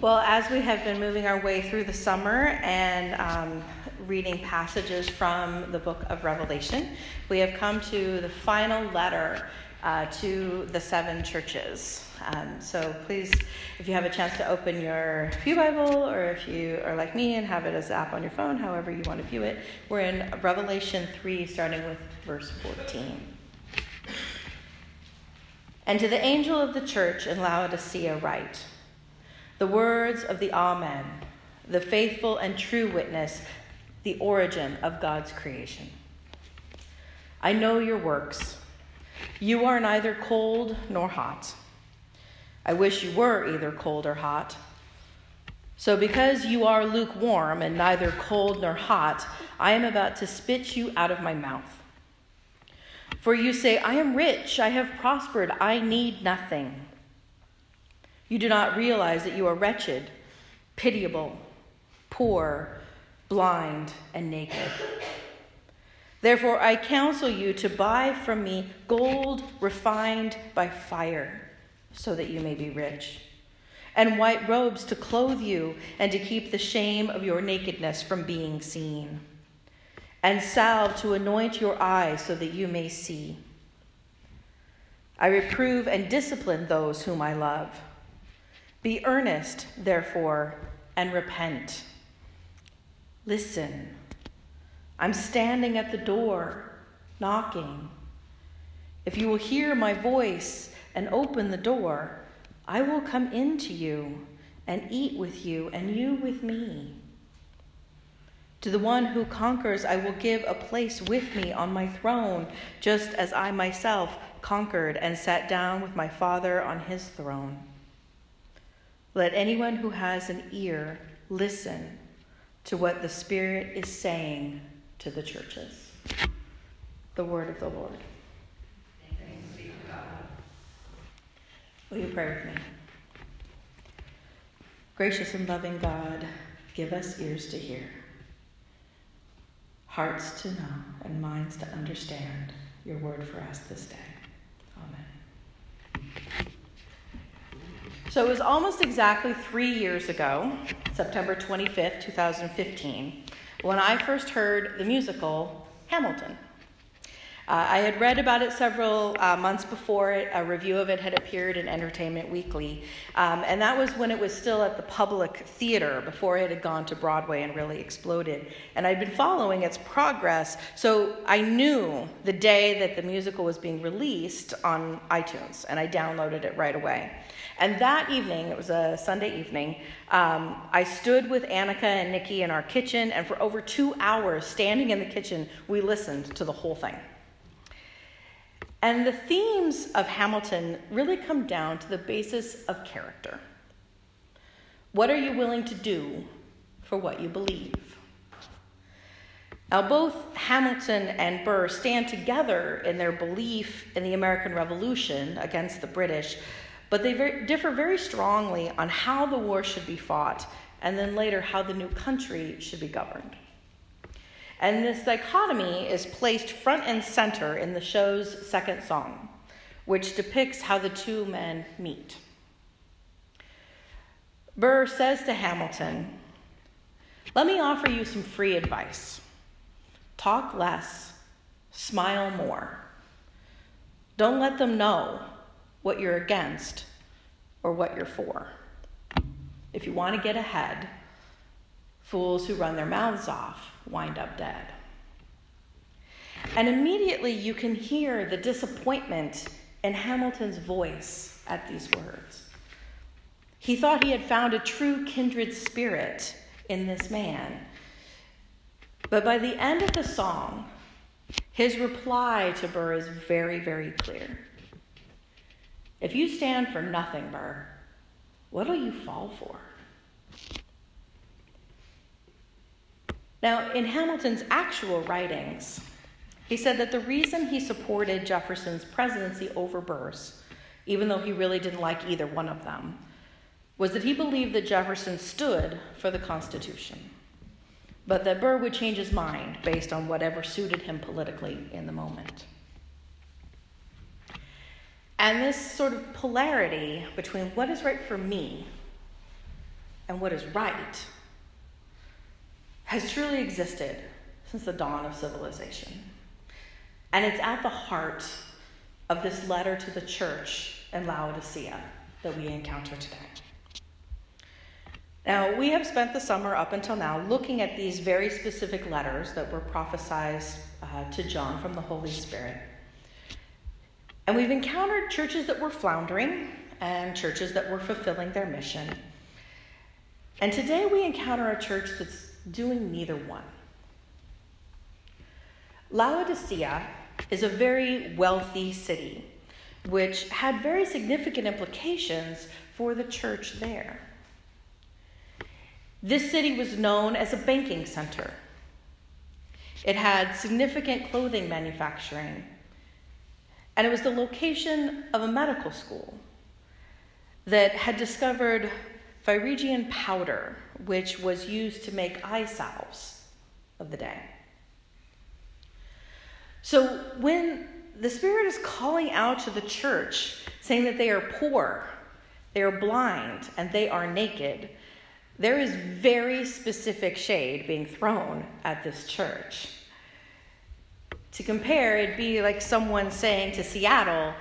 Well, as we have been moving our way through the summer and um, reading passages from the book of Revelation, we have come to the final letter uh, to the seven churches. Um, so please, if you have a chance to open your Pew Bible, or if you are like me and have it as an app on your phone, however you want to view it, we're in Revelation 3, starting with verse 14. And to the angel of the church in Laodicea write the words of the Amen, the faithful and true witness, the origin of God's creation. I know your works. You are neither cold nor hot. I wish you were either cold or hot. So, because you are lukewarm and neither cold nor hot, I am about to spit you out of my mouth. For you say, I am rich, I have prospered, I need nothing. You do not realize that you are wretched, pitiable, poor, blind, and naked. Therefore, I counsel you to buy from me gold refined by fire so that you may be rich, and white robes to clothe you and to keep the shame of your nakedness from being seen, and salve to anoint your eyes so that you may see. I reprove and discipline those whom I love. Be earnest, therefore, and repent. Listen, I'm standing at the door, knocking. If you will hear my voice, and open the door, I will come into you and eat with you, and you with me. To the one who conquers, I will give a place with me on my throne, just as I myself conquered and sat down with my Father on his throne. Let anyone who has an ear listen to what the Spirit is saying to the churches. The word of the Lord. Will you pray with me? Gracious and loving God, give us ears to hear, hearts to know, and minds to understand your word for us this day. Amen. So it was almost exactly three years ago, September 25th, 2015, when I first heard the musical Hamilton. Uh, I had read about it several uh, months before it. A review of it had appeared in Entertainment Weekly. Um, and that was when it was still at the public theater before it had gone to Broadway and really exploded. And I'd been following its progress, so I knew the day that the musical was being released on iTunes, and I downloaded it right away. And that evening, it was a Sunday evening, um, I stood with Annika and Nikki in our kitchen, and for over two hours, standing in the kitchen, we listened to the whole thing. And the themes of Hamilton really come down to the basis of character. What are you willing to do for what you believe? Now, both Hamilton and Burr stand together in their belief in the American Revolution against the British, but they very, differ very strongly on how the war should be fought and then later how the new country should be governed. And this dichotomy is placed front and center in the show's second song, which depicts how the two men meet. Burr says to Hamilton, Let me offer you some free advice. Talk less, smile more. Don't let them know what you're against or what you're for. If you want to get ahead, fools who run their mouths off wind up dead. And immediately you can hear the disappointment in Hamilton's voice at these words. He thought he had found a true kindred spirit in this man. But by the end of the song, his reply to Burr is very, very clear. If you stand for nothing, Burr, what'll you fall for? Now, in Hamilton's actual writings, he said that the reason he supported Jefferson's presidency over Burr's, even though he really didn't like either one of them, was that he believed that Jefferson stood for the Constitution, but that Burr would change his mind based on whatever suited him politically in the moment. And this sort of polarity between what is right for me and what is right has truly existed since the dawn of civilization. And it's at the heart of this letter to the church in Laodicea that we encounter today. Now, we have spent the summer up until now looking at these very specific letters that were prophesied uh, to John from the Holy Spirit. And we've encountered churches that were floundering and churches that were fulfilling their mission. And today we encounter a church that's doing neither one. Laodicea is a very wealthy city, which had very significant implications for the church there. This city was known as a banking center. It had significant clothing manufacturing, and it was the location of a medical school that had discovered Phrygian powder, which was used to make eye salves of the day. So when the Spirit is calling out to the church, saying that they are poor, they are blind, and they are naked, there is very specific shade being thrown at this church. To compare, it'd be like someone saying to Seattle,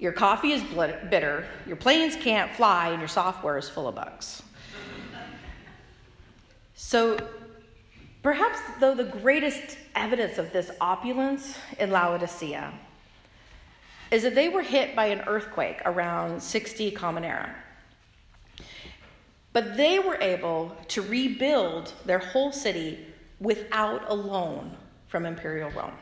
Your coffee is bitter, your planes can't fly, and your software is full of bugs. So Perhaps, though, the greatest evidence of this opulence in Laodicea is that they were hit by an earthquake around 60 Common Era. But they were able to rebuild their whole city without a loan from Imperial Rome.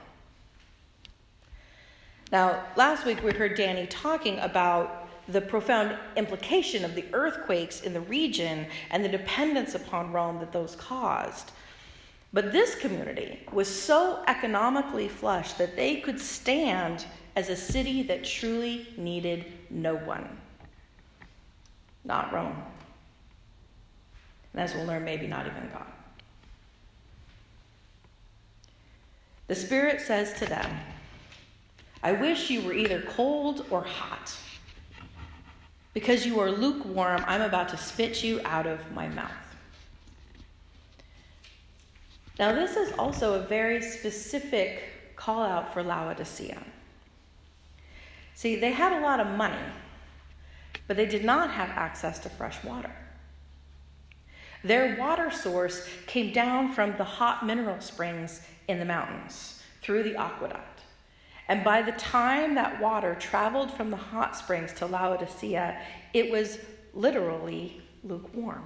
Now, last week we heard Danny talking about the profound implication of the earthquakes in the region and the dependence upon Rome that those caused. But this community was so economically flush that they could stand as a city that truly needed no one. Not Rome. And as we'll learn, maybe not even God. The Spirit says to them, I wish you were either cold or hot. Because you are lukewarm, I'm about to spit you out of my mouth. Now, this is also a very specific call out for Laodicea. See, they had a lot of money, but they did not have access to fresh water. Their water source came down from the hot mineral springs in the mountains through the aqueduct. And by the time that water traveled from the hot springs to Laodicea, it was literally lukewarm.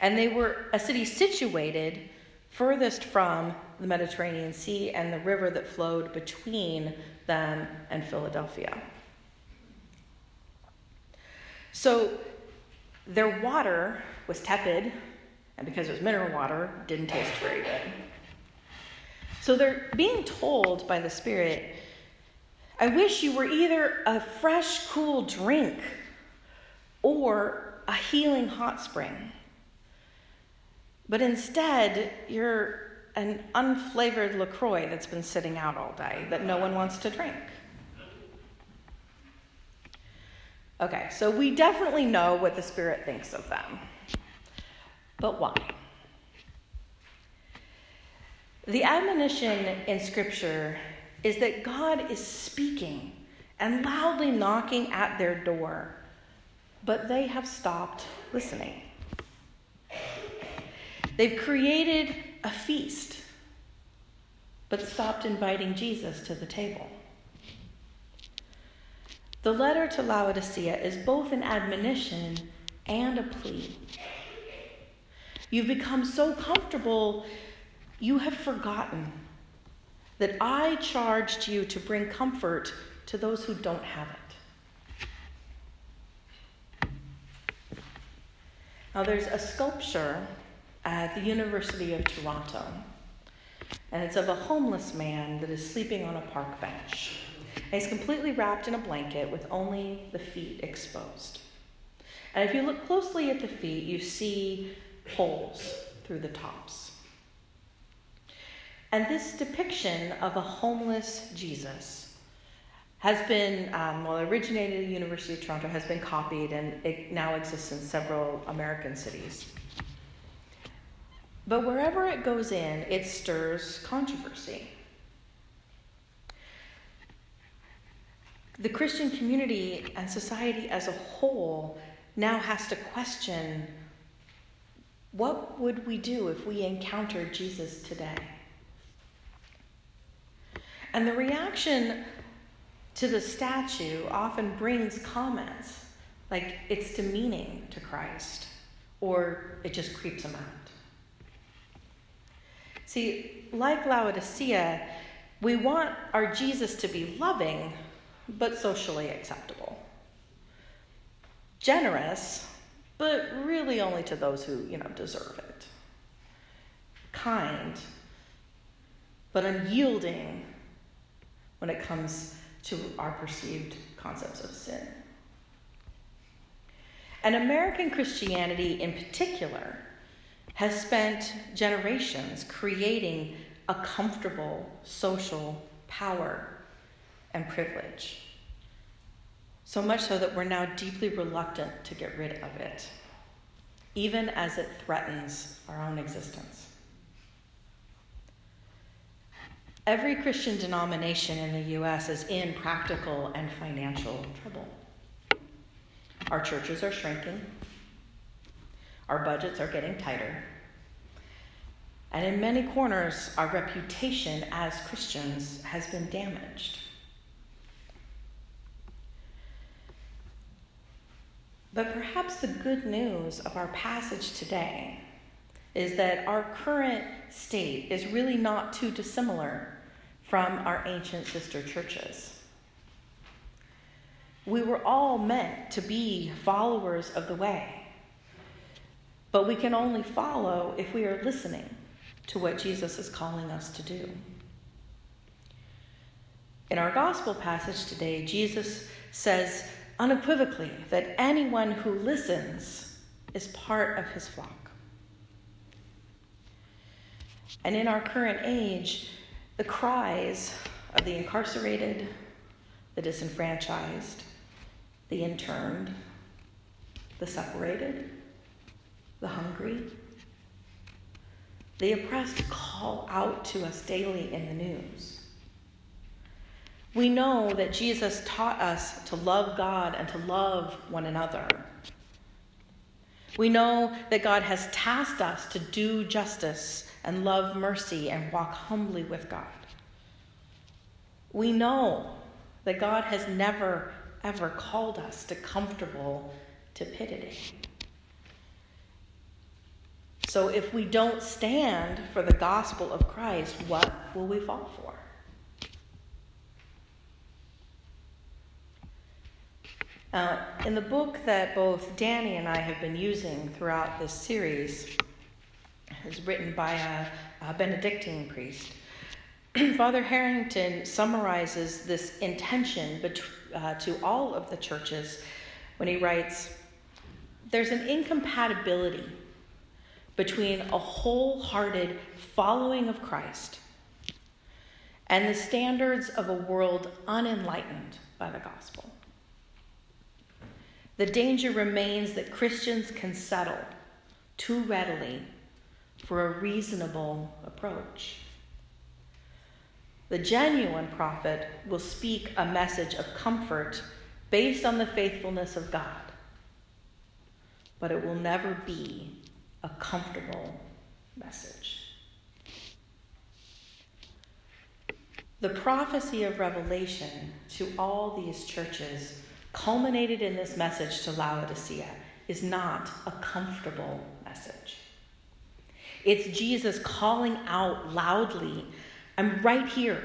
And they were a city situated furthest from the Mediterranean Sea and the river that flowed between them and Philadelphia. So their water was tepid, and because it was mineral water, didn't taste very good. So they're being told by the Spirit, I wish you were either a fresh, cool drink or a healing hot spring. But instead, you're an unflavored LaCroix that's been sitting out all day that no one wants to drink. Okay, so we definitely know what the Spirit thinks of them. But why? The admonition in Scripture is that God is speaking and loudly knocking at their door, but they have stopped listening. They've created a feast, but stopped inviting Jesus to the table. The letter to Laodicea is both an admonition and a plea. You've become so comfortable, you have forgotten that I charged you to bring comfort to those who don't have it. Now, there's a sculpture at the University of Toronto. And it's of a homeless man that is sleeping on a park bench. And he's completely wrapped in a blanket with only the feet exposed. And if you look closely at the feet, you see holes through the tops. And this depiction of a homeless Jesus has been, um, well, originated at the University of Toronto, has been copied, and it now exists in several American cities. But wherever it goes in, it stirs controversy. The Christian community and society as a whole now has to question what would we do if we encountered Jesus today? And the reaction to the statue often brings comments like it's demeaning to Christ or it just creeps him out. See, like Laodicea, we want our Jesus to be loving, but socially acceptable. Generous, but really only to those who, you know, deserve it. Kind, but unyielding when it comes to our perceived concepts of sin. And American Christianity in particular has spent generations creating a comfortable social power and privilege. So much so that we're now deeply reluctant to get rid of it, even as it threatens our own existence. Every Christian denomination in the U.S. is in practical and financial trouble. Our churches are shrinking, our budgets are getting tighter. And in many corners, our reputation as Christians has been damaged. But perhaps the good news of our passage today is that our current state is really not too dissimilar from our ancient sister churches. We were all meant to be followers of the way. But we can only follow if we are listening to what Jesus is calling us to do. In our gospel passage today, Jesus says unequivocally that anyone who listens is part of his flock. And in our current age, the cries of the incarcerated, the disenfranchised, the interned, the separated, the hungry. The oppressed call out to us daily in the news. We know that Jesus taught us to love God and to love one another. We know that God has tasked us to do justice and love mercy and walk humbly with God. We know that God has never, ever called us to comfortable tepidity. So if we don't stand for the gospel of Christ, what will we fall for? Uh, in the book that both Danny and I have been using throughout this series, is written by a, a Benedictine priest. Father Harrington summarizes this intention bet- uh, to all of the churches when he writes There's an incompatibility between a wholehearted following of Christ and the standards of a world unenlightened by the gospel. The danger remains that Christians can settle too readily for a reasonable approach. The genuine prophet will speak a message of comfort based on the faithfulness of God, but it will never be a comfortable message. The prophecy of Revelation to all these churches, culminated in this message to Laodicea, is not a comfortable message. It's Jesus calling out loudly I'm right here.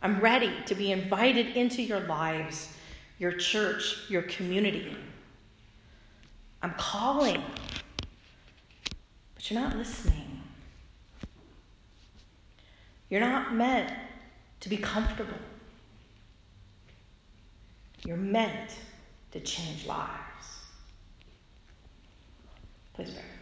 I'm ready to be invited into your lives, your church, your community. I'm calling but you're not listening. You're not meant to be comfortable. You're meant to change lives. Please pray.